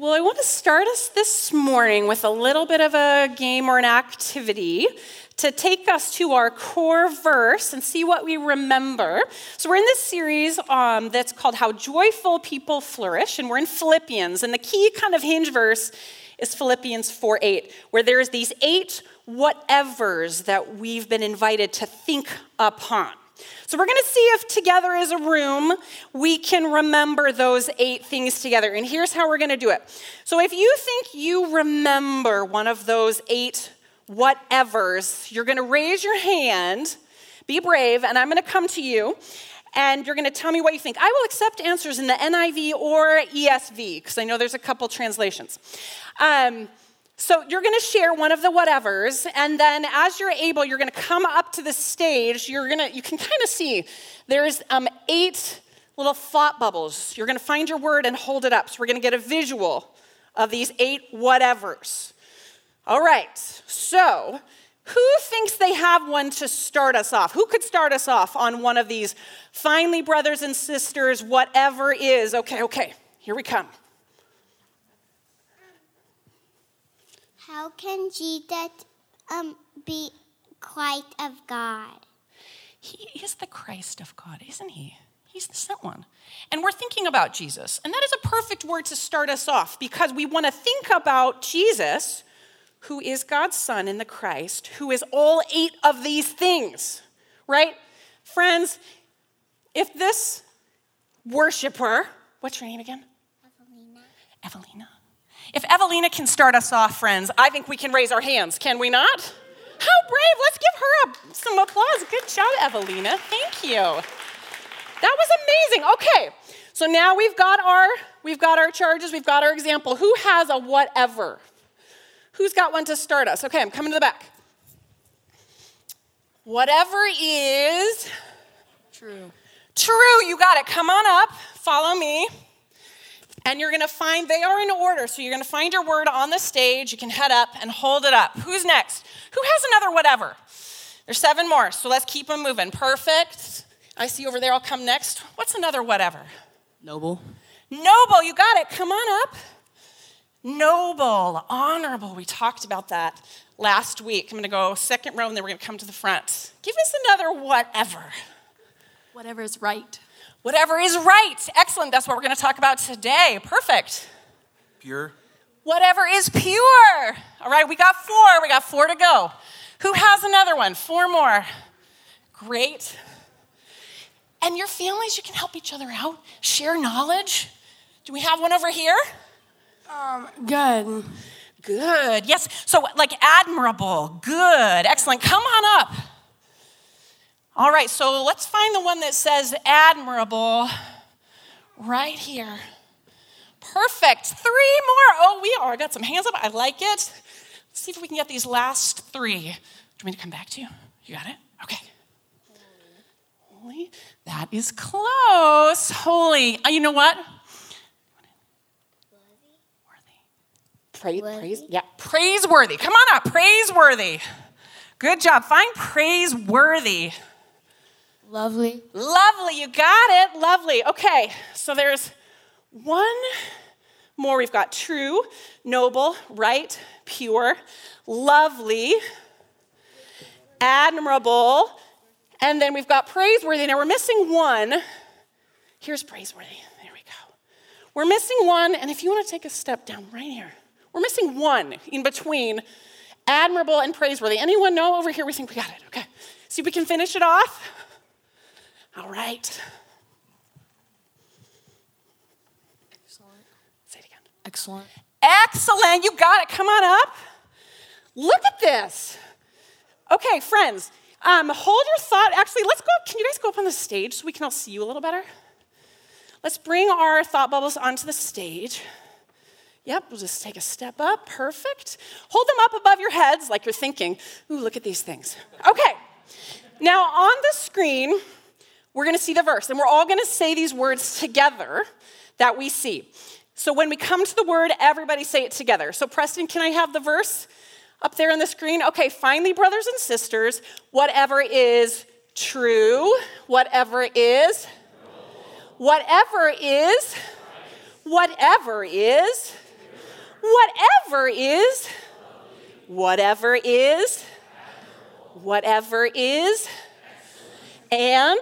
Well, I want to start us this morning with a little bit of a game or an activity to take us to our core verse and see what we remember. So, we're in this series um, that's called How Joyful People Flourish, and we're in Philippians. And the key kind of hinge verse is Philippians 4 8, where there's these eight whatevers that we've been invited to think upon. So, we're going to see if together as a room we can remember those eight things together. And here's how we're going to do it. So, if you think you remember one of those eight whatevers, you're going to raise your hand, be brave, and I'm going to come to you. And you're going to tell me what you think. I will accept answers in the NIV or ESV, because I know there's a couple translations. Um, so you're going to share one of the whatevers, and then as you're able, you're going to come up to the stage. You're going to, you can kind of see there's um, eight little thought bubbles. You're going to find your word and hold it up. So we're going to get a visual of these eight whatevers. All right. So who thinks they have one to start us off? Who could start us off on one of these? Finally, brothers and sisters, whatever is. Okay, okay. Here we come. How can Jesus um, be Christ of God? He is the Christ of God, isn't he? He's the sent one. And we're thinking about Jesus. And that is a perfect word to start us off because we want to think about Jesus, who is God's Son in the Christ, who is all eight of these things, right? Friends, if this worshiper, what's your name again? Evelina. Evelina. If Evelina can start us off, friends, I think we can raise our hands, can we not? How brave. Let's give her a, some applause. Good job, Evelina. Thank you. That was amazing. Okay. So now we've got our we've got our charges, we've got our example. Who has a whatever? Who's got one to start us? Okay, I'm coming to the back. Whatever is True. true, you got it. Come on up. Follow me. And you're going to find, they are in order. So you're going to find your word on the stage. You can head up and hold it up. Who's next? Who has another whatever? There's seven more. So let's keep them moving. Perfect. I see over there. I'll come next. What's another whatever? Noble. Noble. You got it. Come on up. Noble, honorable. We talked about that last week. I'm going to go second row and then we're going to come to the front. Give us another whatever. Whatever is right. Whatever is right. Excellent. That's what we're going to talk about today. Perfect. Pure. Whatever is pure. All right, we got four. We got four to go. Who has another one? Four more. Great. And your families, you can help each other out, share knowledge. Do we have one over here? Um, good. Good. Yes. So, like admirable. Good. Excellent. Come on up. All right. So, let's find the one that says admirable right here. Perfect. Three more. Oh, we are. I got some hands up. I like it. Let's see if we can get these last three. Do you want me to come back to you? You got it? Okay. Holy. That is close. Holy. Uh, you know what? Praise, praise, yeah, praiseworthy. Come on up, praiseworthy. Good job. Find praiseworthy. Lovely. Lovely, you got it. Lovely. Okay, so there's one more. We've got true, noble, right, pure, lovely, admirable, and then we've got praiseworthy. Now we're missing one. Here's praiseworthy. There we go. We're missing one, and if you want to take a step down right here, we're missing one in between admirable and praiseworthy. Anyone know over here? We think we got it. Okay. See if we can finish it off. All right. Excellent. Say it again. Excellent. Excellent. You got it. Come on up. Look at this. Okay, friends, um, hold your thought. Actually, let's go. Can you guys go up on the stage so we can all see you a little better? Let's bring our thought bubbles onto the stage. Yep, we'll just take a step up. Perfect. Hold them up above your heads like you're thinking, ooh, look at these things. Okay. Now, on the screen, we're going to see the verse, and we're all going to say these words together that we see. So when we come to the word, everybody say it together. So, Preston, can I have the verse up there on the screen? Okay, finally, brothers and sisters, whatever is true, whatever is, whatever is, whatever is, Whatever is, whatever is, whatever is, and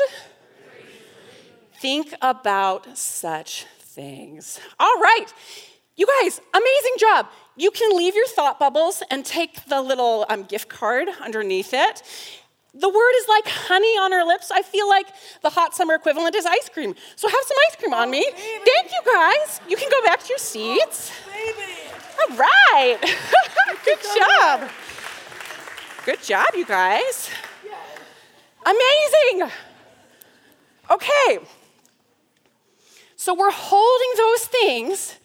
think about such things. All right, you guys, amazing job. You can leave your thought bubbles and take the little um, gift card underneath it. The word is like honey on our lips. I feel like the hot summer equivalent is ice cream. So have some ice cream on me. Thank you guys. You can go back to your seats. All right. Good job. Good job, you guys. Amazing. Okay. So we're holding those things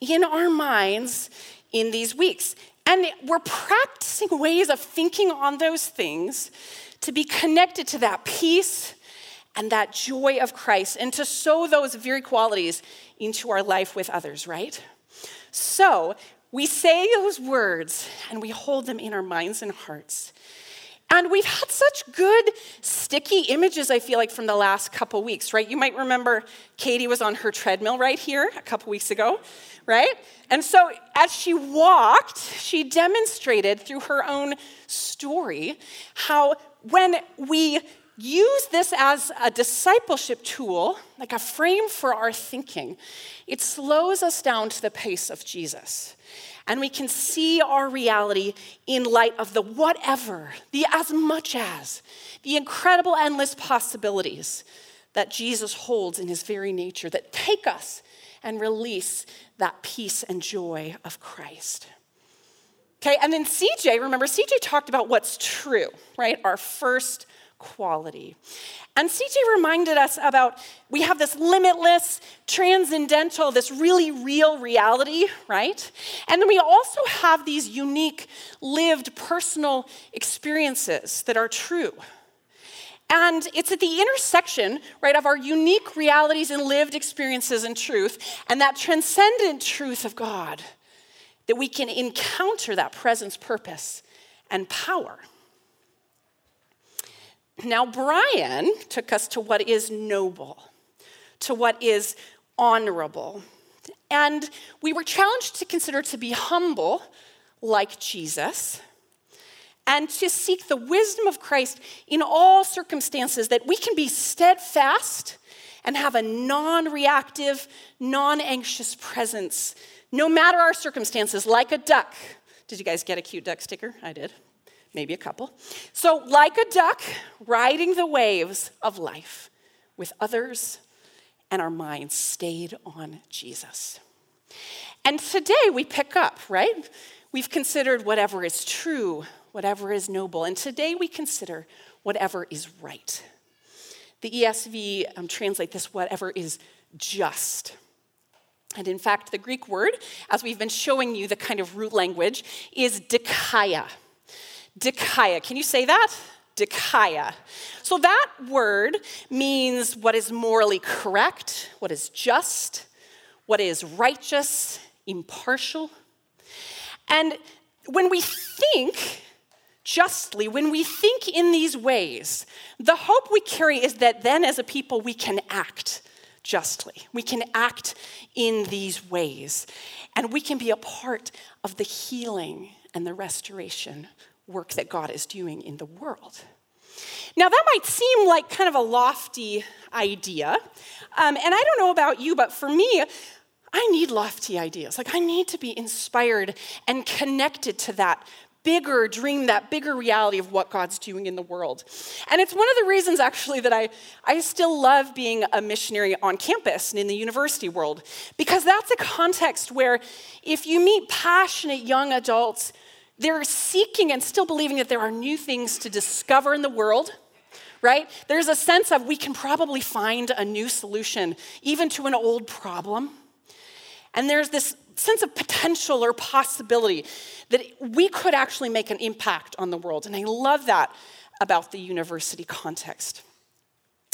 in our minds in these weeks. And we're practicing ways of thinking on those things to be connected to that peace and that joy of Christ and to sow those very qualities into our life with others, right? So we say those words and we hold them in our minds and hearts. And we've had such good sticky images, I feel like, from the last couple weeks, right? You might remember Katie was on her treadmill right here a couple weeks ago, right? And so as she walked, she demonstrated through her own story how when we use this as a discipleship tool, like a frame for our thinking, it slows us down to the pace of Jesus. And we can see our reality in light of the whatever, the as much as, the incredible endless possibilities that Jesus holds in his very nature that take us and release that peace and joy of Christ. Okay, and then CJ, remember, CJ talked about what's true, right? Our first quality. And CJ reminded us about we have this limitless, transcendental, this really real reality, right? And then we also have these unique, lived, personal experiences that are true. And it's at the intersection, right, of our unique realities and lived experiences and truth and that transcendent truth of God that we can encounter that presence, purpose, and power. Now, Brian took us to what is noble, to what is honorable. And we were challenged to consider to be humble like Jesus and to seek the wisdom of Christ in all circumstances, that we can be steadfast and have a non reactive, non anxious presence, no matter our circumstances, like a duck. Did you guys get a cute duck sticker? I did maybe a couple. So, like a duck, riding the waves of life with others, and our minds stayed on Jesus. And today we pick up, right? We've considered whatever is true, whatever is noble, and today we consider whatever is right. The ESV um, translate this whatever is just. And in fact, the Greek word, as we've been showing you the kind of root language, is dikaia. Dikaia. Can you say that? Dikaia. So that word means what is morally correct, what is just, what is righteous, impartial. And when we think justly, when we think in these ways, the hope we carry is that then as a people we can act justly. We can act in these ways. And we can be a part of the healing and the restoration work that God is doing in the world. Now, that might seem like kind of a lofty idea. Um, and I don't know about you, but for me, I need lofty ideas. Like, I need to be inspired and connected to that bigger dream, that bigger reality of what God's doing in the world. And it's one of the reasons, actually, that I, I still love being a missionary on campus and in the university world, because that's a context where if you meet passionate young adults they're seeking and still believing that there are new things to discover in the world, right? There's a sense of we can probably find a new solution, even to an old problem. And there's this sense of potential or possibility that we could actually make an impact on the world. And I love that about the university context.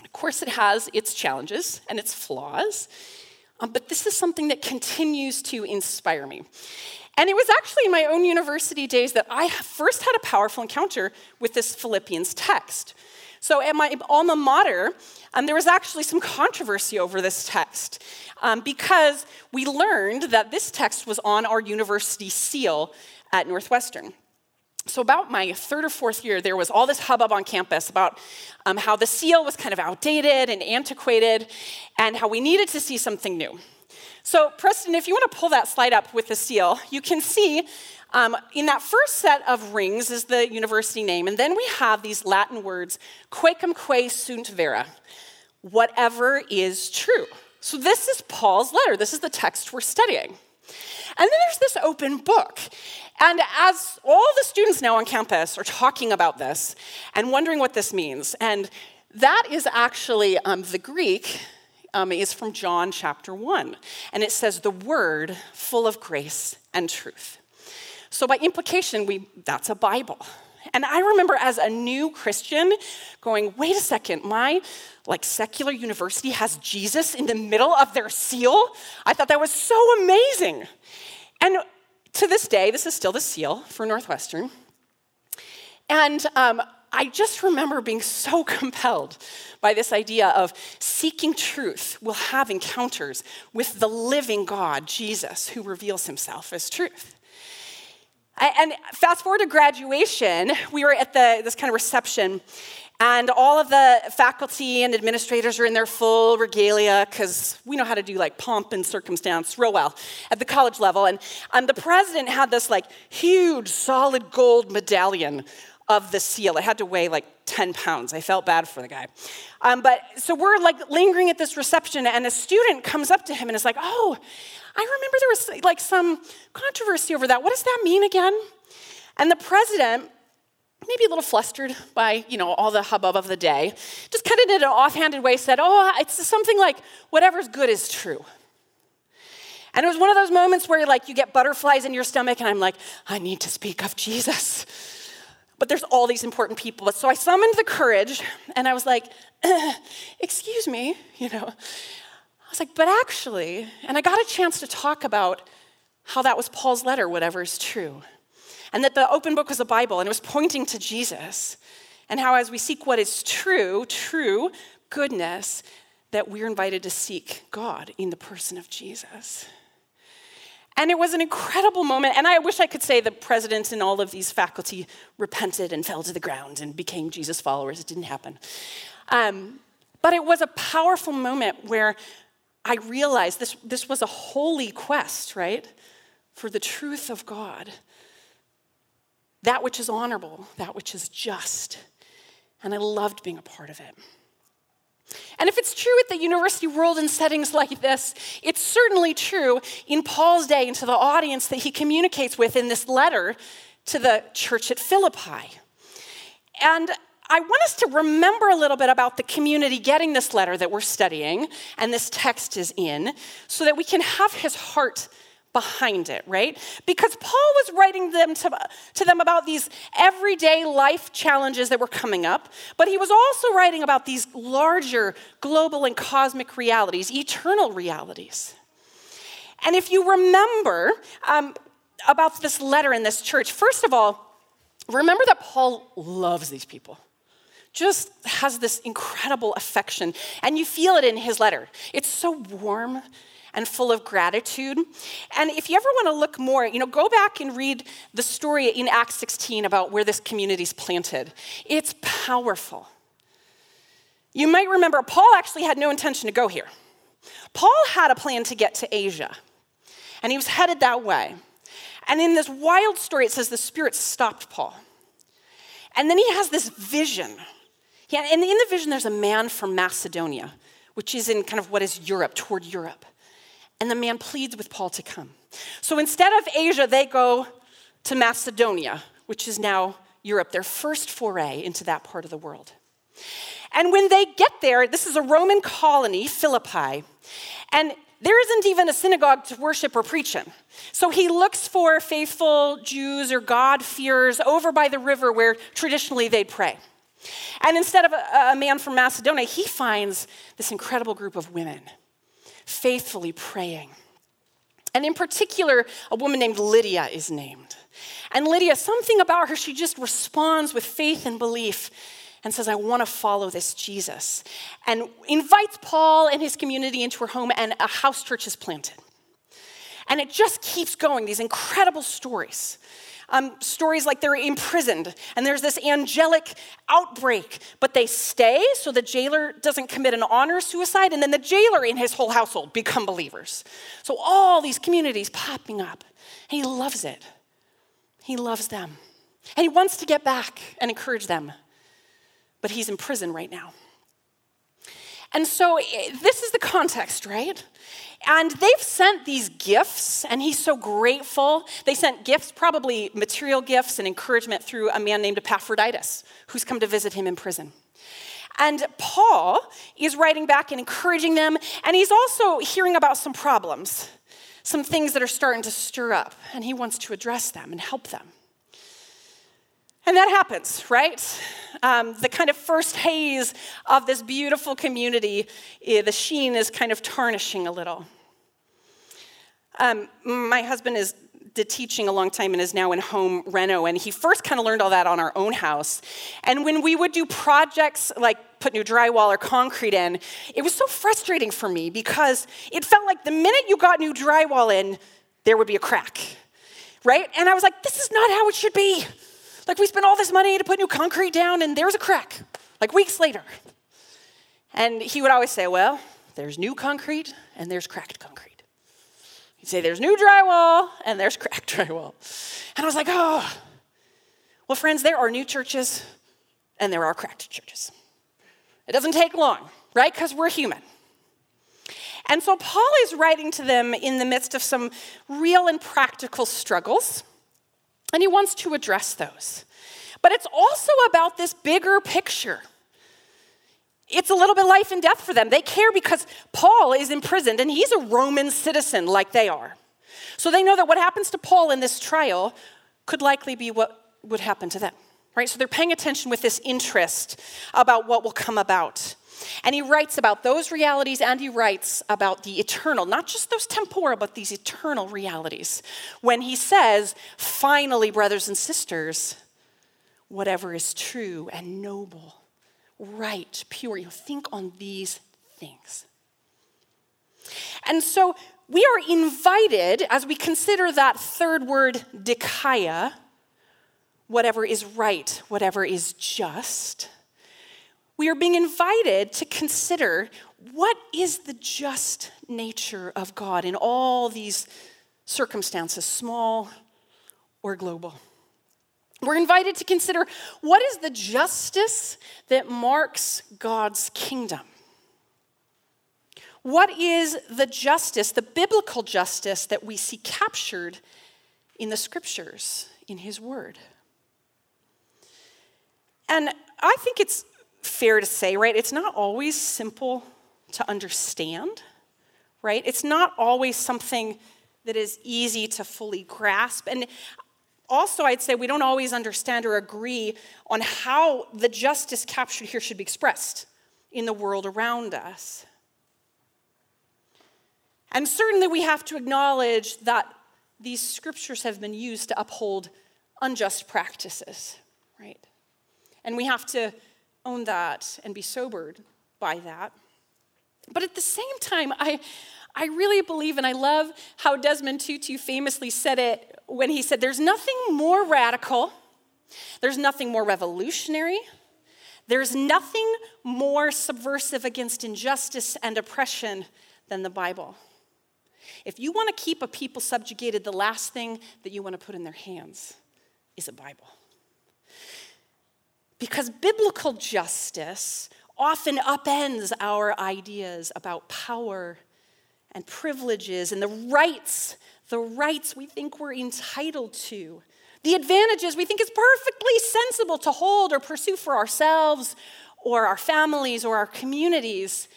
Of course, it has its challenges and its flaws, um, but this is something that continues to inspire me. And it was actually in my own university days that I first had a powerful encounter with this Philippians text. So at my alma mater, um, there was actually some controversy over this text um, because we learned that this text was on our university seal at Northwestern. So, about my third or fourth year, there was all this hubbub on campus about um, how the seal was kind of outdated and antiquated and how we needed to see something new. So, Preston, if you want to pull that slide up with the seal, you can see um, in that first set of rings is the university name, and then we have these Latin words, quaecumque sunt vera, whatever is true. So, this is Paul's letter. This is the text we're studying. And then there's this open book. And as all the students now on campus are talking about this and wondering what this means, and that is actually um, the Greek um, is from John chapter 1. And it says, the word full of grace and truth. So by implication, we, that's a Bible. And I remember as a new Christian going, wait a second, my like secular university has Jesus in the middle of their seal? I thought that was so amazing. And to this day, this is still the seal for Northwestern. And um, I just remember being so compelled by this idea of seeking truth will have encounters with the living God, Jesus, who reveals himself as truth. And fast forward to graduation, we were at the, this kind of reception, and all of the faculty and administrators are in their full regalia because we know how to do like pomp and circumstance real well at the college level. And, and the president had this like huge solid gold medallion of the seal. It had to weigh like 10 pounds. I felt bad for the guy. Um, but so we're like lingering at this reception, and a student comes up to him and is like, Oh, I remember there was like some controversy over that. What does that mean again? And the president, maybe a little flustered by you know all the hubbub of the day, just kind of did an offhanded way said, "Oh, it's something like whatever's good is true." And it was one of those moments where like you get butterflies in your stomach, and I'm like, I need to speak of Jesus. But there's all these important people. So I summoned the courage, and I was like, "Excuse me," you know. I was like, but actually, and I got a chance to talk about how that was Paul's letter, whatever is true. And that the open book was a Bible and it was pointing to Jesus. And how, as we seek what is true, true goodness, that we're invited to seek God in the person of Jesus. And it was an incredible moment. And I wish I could say the president and all of these faculty repented and fell to the ground and became Jesus followers. It didn't happen. Um, but it was a powerful moment where I realized this, this was a holy quest, right? For the truth of God. That which is honorable, that which is just. And I loved being a part of it. And if it's true at the university world in settings like this, it's certainly true in Paul's day and to the audience that he communicates with in this letter to the church at Philippi. And I want us to remember a little bit about the community getting this letter that we're studying and this text is in so that we can have his heart behind it, right? Because Paul was writing them to, to them about these everyday life challenges that were coming up, but he was also writing about these larger global and cosmic realities, eternal realities. And if you remember um, about this letter in this church, first of all, remember that Paul loves these people just has this incredible affection. And you feel it in his letter. It's so warm and full of gratitude. And if you ever want to look more, you know, go back and read the story in Acts 16 about where this community is planted. It's powerful. You might remember Paul actually had no intention to go here. Paul had a plan to get to Asia, and he was headed that way. And in this wild story, it says the Spirit stopped Paul. And then he has this vision yeah, and in the vision, there's a man from Macedonia, which is in kind of what is Europe, toward Europe. And the man pleads with Paul to come. So instead of Asia, they go to Macedonia, which is now Europe, their first foray into that part of the world. And when they get there, this is a Roman colony, Philippi, and there isn't even a synagogue to worship or preach in. So he looks for faithful Jews or God-fearers over by the river where traditionally they'd pray. And instead of a, a man from Macedonia, he finds this incredible group of women faithfully praying. And in particular, a woman named Lydia is named. And Lydia, something about her, she just responds with faith and belief. and says, I want to follow this Jesus, and invites Paul and his community into her home, and a house church is planted. And it just keeps going, these incredible stories. Um, stories like they're imprisoned and there's this angelic outbreak, but they stay so the jailer doesn't commit an honor suicide, and then the jailer and his whole household become believers. So all these communities popping up. He loves it. He loves them. And he wants to get back and encourage them. But he's in prison right now. And so eh, this is the context, right? And they've sent these gifts, and he's so grateful. They sent gifts, probably material gifts and encouragement through a man named Epaphroditus, who's come to visit him in prison. And Paul is writing back and encouraging them, and he's also hearing about some problems, some things that are starting to stir up, and he wants to address them and help them. And that happens, right? Um, the kind of first haze of this beautiful community, eh, the sheen is kind of tarnishing a little. Um, my husband is did teaching a long time and is now in home reno and he first kind of learned all that on our own house and when we would do projects like put new drywall or concrete in it was so frustrating for me because it felt like the minute you got new drywall in there would be a crack right and i was like this is not how it should be like, we spent all this money to put new concrete down, and there's a crack, like weeks later. And he would always say, Well, there's new concrete and there's cracked concrete. He'd say, There's new drywall and there's cracked drywall. And I was like, Oh, well, friends, there are new churches and there are cracked churches. It doesn't take long, right? Because we're human. And so Paul is writing to them in the midst of some real and practical struggles. And he wants to address those. But it's also about this bigger picture. It's a little bit life and death for them. They care because Paul is imprisoned and he's a Roman citizen like they are. So they know that what happens to Paul in this trial could likely be what would happen to them, right? So they're paying attention with this interest about what will come about. And he writes about those realities and he writes about the eternal, not just those temporal, but these eternal realities. When he says, finally, brothers and sisters, whatever is true and noble, right, pure, you know, think on these things. And so we are invited, as we consider that third word, dikaia, whatever is right, whatever is just we are being invited to consider what is the just nature of God in all these circumstances, small or global. We're invited to consider what is the justice that marks God's kingdom? What is the justice, the biblical justice that we see captured in the scriptures, in His Word? And I think it's fair to say, right? It's not always simple to understand, right? It's not always something that is easy to fully grasp. And also, I'd say we don't always understand or agree on how the justice captured here should be expressed in the world around us. And certainly, we have to acknowledge that these scriptures have been used to uphold unjust practices, right? And we have to own that and be sobered by that. But at the same time, I, I really believe, and I love how Desmond Tutu famously said it when he said, There's nothing more radical, there's nothing more revolutionary, there's nothing more subversive against injustice and oppression than the Bible. If you want to keep a people subjugated, the last thing that you want to put in their hands is a Bible. Because biblical justice often upends our ideas about power and privileges and the rights, the rights we think we're entitled to, the advantages we think is perfectly sensible to hold or pursue for ourselves or our families or our communities.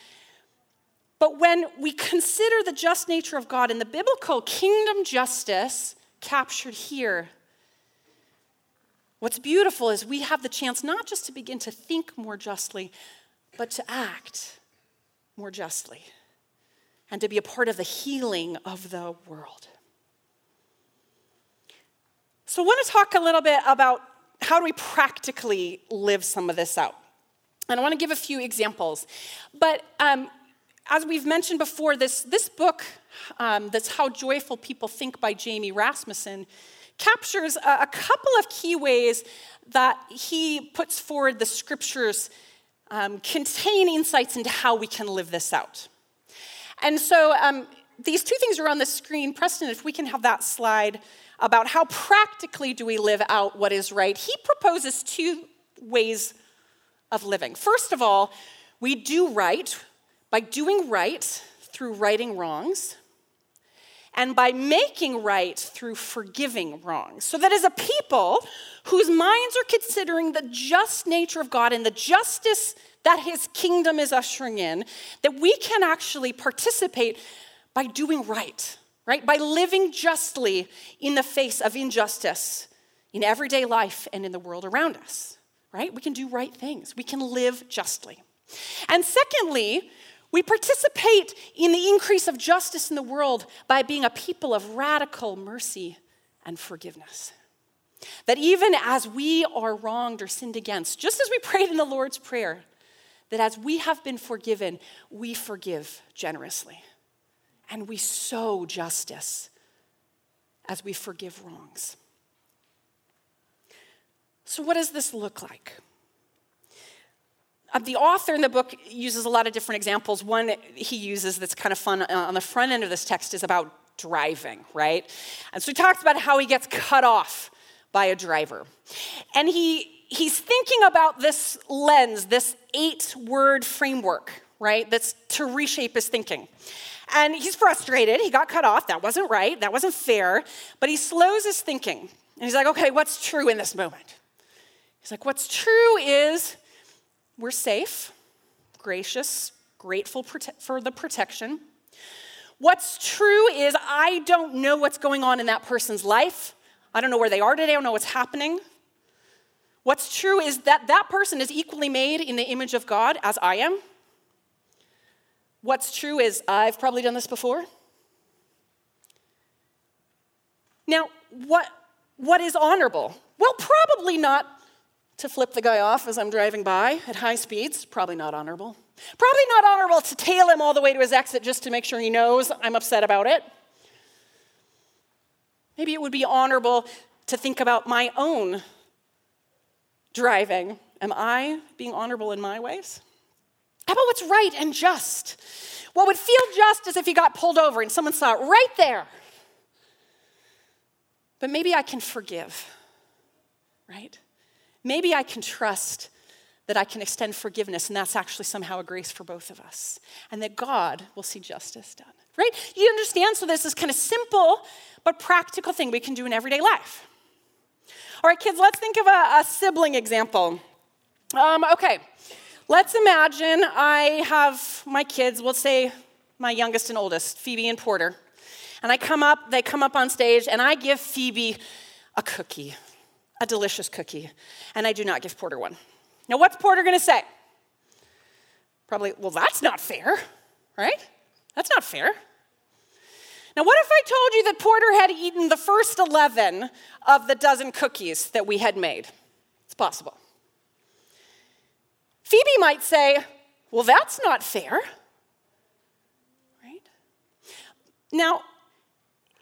But when we consider the just nature of God and the biblical kingdom justice captured here, What's beautiful is we have the chance not just to begin to think more justly, but to act more justly and to be a part of the healing of the world. So, I want to talk a little bit about how do we practically live some of this out. And I want to give a few examples. But um, as we've mentioned before, this, this book, um, that's How Joyful People Think by Jamie Rasmussen, captures a, a, couple of key ways that he puts forward the scriptures um, contain insights into how we can live this out. And so um, these two things are on the screen. Preston, if we can have that slide about how practically do we live out what is right, he proposes two ways of living. First of all, we do right by doing right through righting wrongs and by making right through forgiving wrongs. So that as a people whose minds are considering the just nature of God and the justice that his kingdom is ushering in, that we can actually participate by doing right, right? By living justly in the face of injustice in everyday life and in the world around us, right? We can do right things, we can live justly. And secondly, we participate in the increase of justice in the world by being a people of radical mercy and forgiveness. That even as we are wronged or sinned against, just as we prayed in the Lord's Prayer, that as we have been forgiven, we forgive generously. And we sow justice as we forgive wrongs. So, what does this look like? Uh, the author in the book uses a lot of different examples. One he uses that's kind of fun uh, on the front end of this text is about driving, right? And so he talks about how he gets cut off by a driver. And he, he's thinking about this lens, this eight word framework, right? That's to reshape his thinking. And he's frustrated. He got cut off. That wasn't right. That wasn't fair. But he slows his thinking. And he's like, okay, what's true in this moment? He's like, what's true is we're safe, gracious, grateful for the protection. What's true is I don't know what's going on in that person's life. I don't know where they are today. I don't know what's happening. What's true is that that person is equally made in the image of God as I am. What's true is I've probably done this before. Now, what, what is honorable? Well, probably not to flip the guy off as I'm driving by at high speeds, probably not honorable. Probably not honorable to tail him all the way to his exit just to make sure he knows I'm upset about it. Maybe it would be honorable to think about my own driving. Am I being honorable in my ways? How about what's right and just? What would feel just as if you got pulled over and someone saw it right there. But maybe I can forgive, right? Maybe I can trust that I can extend forgiveness, and that's actually somehow a grace for both of us, and that God will see justice done. Right? You understand? So, there's this kind of simple but practical thing we can do in everyday life. All right, kids, let's think of a, a sibling example. Um, okay, let's imagine I have my kids, we'll say my youngest and oldest, Phoebe and Porter, and I come up, they come up on stage, and I give Phoebe a cookie a delicious cookie, and I do not give Porter one. Now, what's Porter gonna say? Probably, well, that's not fair, right? That's not fair. Now, what if I told you that Porter had eaten the first 11 of the dozen cookies that we had made? It's possible. Phoebe might say, well, that's not fair, right? Now,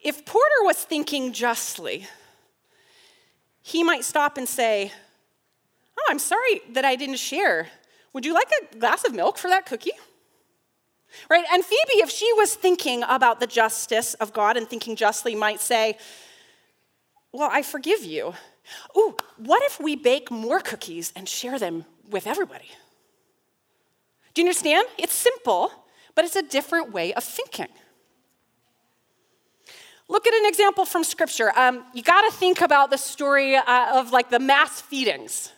if Porter was thinking justly, he might stop and say, Oh, I'm sorry that I didn't share. Would you like a glass of milk for that cookie? Right? And Phoebe, if she was thinking about the justice of God and thinking justly, might say, Well, I forgive you. Ooh, what if we bake more cookies and share them with everybody? Do you understand? It's simple, but it's a different way of thinking. Look at an example from scripture. Um, you got to think about the story uh, of like the mass feedings,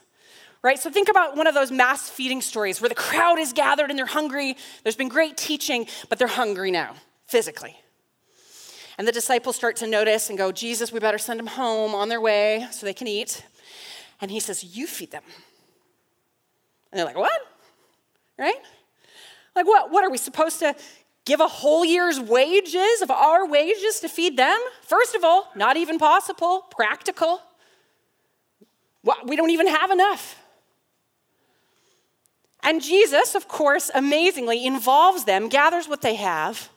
right? So think about one of those mass feeding stories where the crowd is gathered and they're hungry. There's been great teaching, but they're hungry now, physically. And the disciples start to notice and go, Jesus, we better send them home on their way so they can eat. And he says, You feed them. And they're like, What? Right? Like, what? What are we supposed to give a whole year's wages of our wages to feed them? First of all, not even possible, practical. We don't even have enough. And Jesus, of course, amazingly involves them, gathers what they have.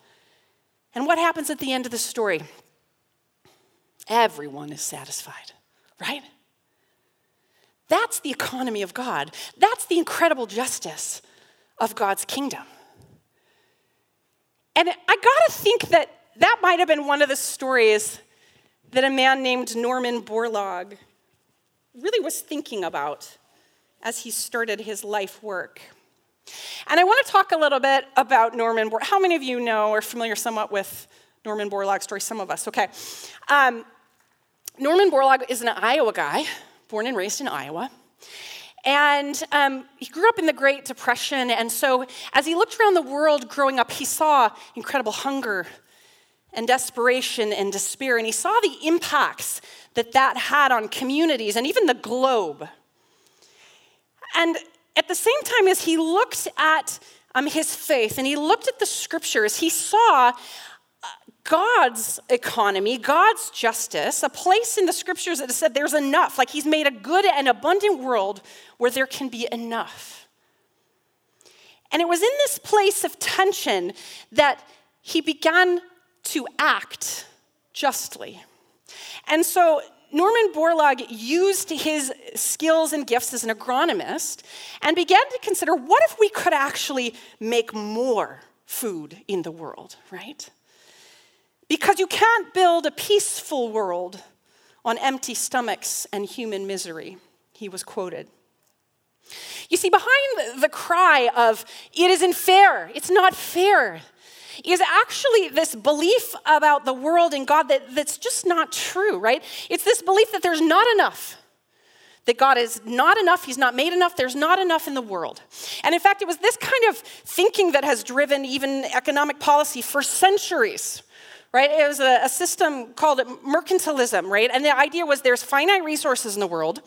And what happens at the end of the story? Everyone is satisfied, right? That's the economy of God. That's the incredible justice of God's kingdom. And I gotta think that that might have been one of the stories that a man named Norman Borlaug really was thinking about as he started his life work. And I want to talk a little bit about Norman Borlaug. How many of you know or familiar somewhat with Norman Borlaug's story? Some of us, okay. Um, Norman Borlaug is an Iowa guy, born and raised in Iowa. And um, he grew up in the Great Depression. And so, as he looked around the world growing up, he saw incredible hunger and desperation and despair. And he saw the impacts that that had on communities and even the globe. And at the same time as he looked at um, his faith and he looked at the scriptures, he saw God's economy, God's justice, a place in the scriptures that said there's enough. Like he's made a good and abundant world where there can be enough. And it was in this place of tension that he began to act justly. And so Norman Borlaug used his skills and gifts as an agronomist and began to consider what if we could actually make more food in the world, right? Because you can't build a peaceful world on empty stomachs and human misery, he was quoted. You see, behind the cry of, it isn't fair, it's not fair, is actually this belief about the world and God that, that's just not true, right? It's this belief that there's not enough. That God is not enough, He's not made enough, there's not enough in the world. And in fact, it was this kind of thinking that has driven even economic policy for centuries right? It was a, a, system called mercantilism, right? And the idea was there's finite resources in the world.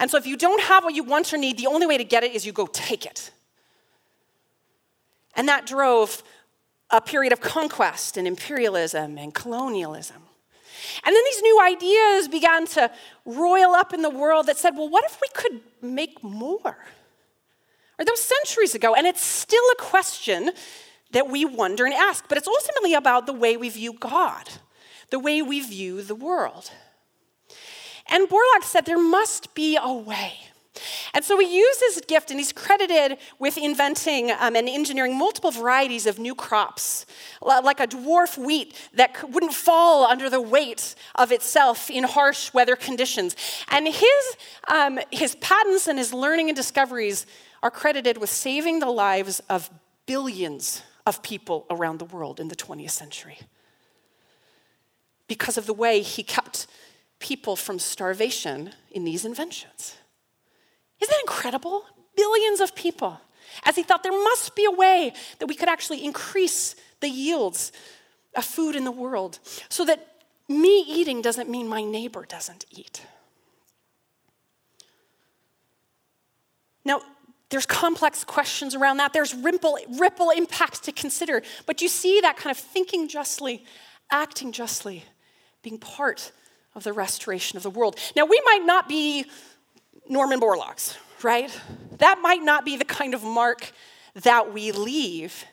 And so if you don't have what you want or need, the only way to get it is you go take it. And that drove a period of conquest and imperialism and colonialism. And then these new ideas began to roil up in the world that said, well, what if we could make more? Or that was centuries ago, and it's still a question that we wonder and ask, but it's ultimately about the way we view God, the way we view the world. And Borlaug said there must be a way. And so he used his gift, and he's credited with inventing um, and engineering multiple varieties of new crops, like a dwarf wheat that wouldn't fall under the weight of itself in harsh weather conditions. And his, um, his patents and his learning and discoveries are credited with saving the lives of billions of people around the world in the 20th century because of the way he kept people from starvation in these inventions. Isn't that incredible? Billions of people. As he thought there must be a way that we could actually increase the yields of food in the world so that me eating doesn't mean my neighbor doesn't eat. Now, there's complex questions around that. There's ripple, ripple impacts to consider. But you see that kind of thinking justly, acting justly, being part of the restoration of the world. Now, we might not be Norman Borlaug's, right? That might not be the kind of mark that we leave.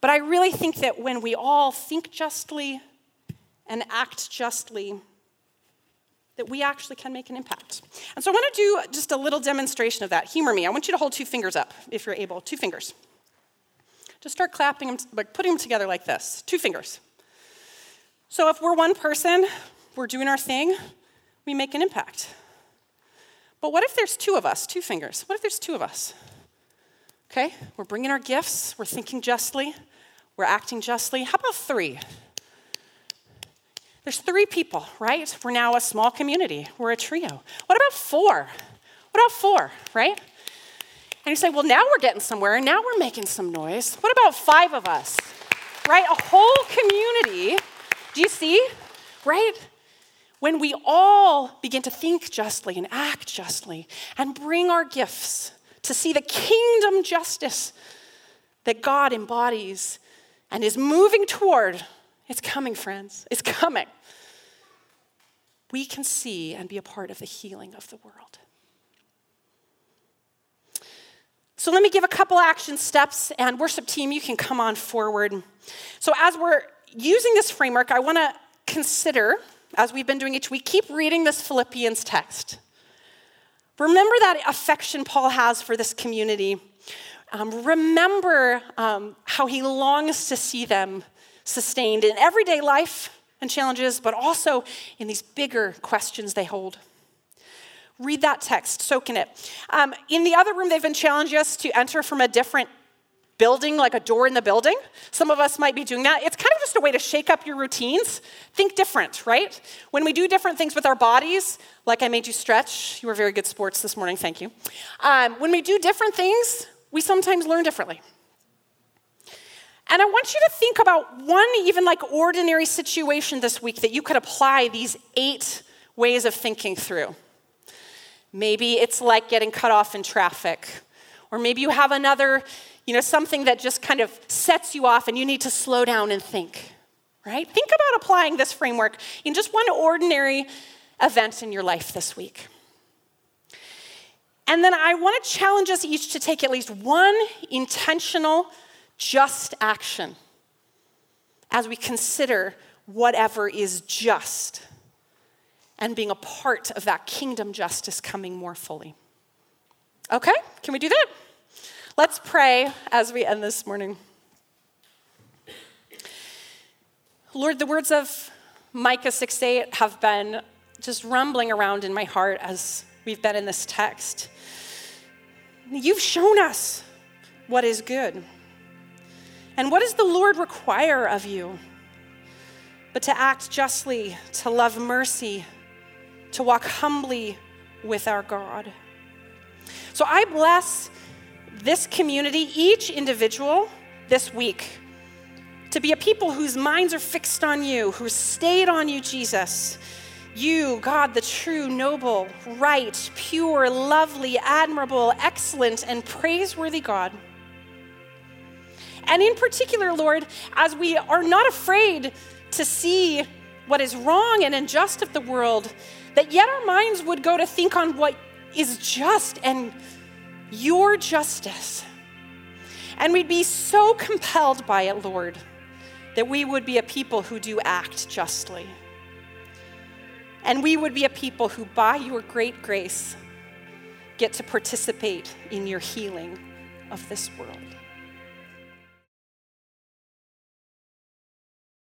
But I really think that when we all think justly and act justly, that we actually can make an impact. And so I want to do just a little demonstration of that. Humor me. I want you to hold two fingers up if you're able. Two fingers. Just start clapping them, like putting them together like this. Two fingers. So if we're one person, we're doing our thing, we make an impact. But what if there's two of us? Two fingers. What if there's two of us? Okay, we're bringing our gifts, we're thinking justly, we're acting justly. How about three? There's three people, right? We're now a small community. We're a trio. What about four? What about four, right? And you say, well, now we're getting somewhere. and Now we're making some noise. What about five of us, right? A whole community. Do you see, right? When we all begin to think justly and act justly and bring our gifts to see the kingdom justice that God embodies and is moving toward it's coming, friends. It's coming. We can see and be a part of the healing of the world. So let me give a couple action steps, and worship team, you can come on forward. So as we're using this framework, I want to consider, as we've been doing each week, keep reading this Philippians text. Remember that affection Paul has for this community. Um, remember um, how he longs to see them sustained in everyday life and challenges, but also in these bigger questions they hold. Read that text, soak in it. Um, in the other room, they've been challenging us to enter from a different building, like a door in the building. Some of us might be doing that. It's kind of just a way to shake up your routines. Think different, right? When we do different things with our bodies, like I made you stretch, you were very good sports this morning, thank you. Um, when we do different things, we sometimes learn differently. And I want you to think about one even like ordinary situation this week that you could apply these eight ways of thinking through. Maybe it's like getting cut off in traffic. Or maybe you have another, you know, something that just kind of sets you off and you need to slow down and think, right? Think about applying this framework in just one ordinary event in your life this week. And then I want to challenge us each to take at least one intentional, just action as we consider whatever is just and being a part of that kingdom justice coming more fully. Okay, can we do that? Let's pray as we end this morning. Lord, the words of Micah 6 8 have been just rumbling around in my heart as we've been in this text. You've shown us what is good. And what does the Lord require of you? But to act justly, to love mercy, to walk humbly with our God. So I bless this community, each individual this week, to be a people whose minds are fixed on you, who stayed on you, Jesus. You, God, the true, noble, right, pure, lovely, admirable, excellent, and praiseworthy God. And in particular, Lord, as we are not afraid to see what is wrong and unjust of the world, that yet our minds would go to think on what is just and your justice. And we'd be so compelled by it, Lord, that we would be a people who do act justly. And we would be a people who, by your great grace, get to participate in your healing of this world.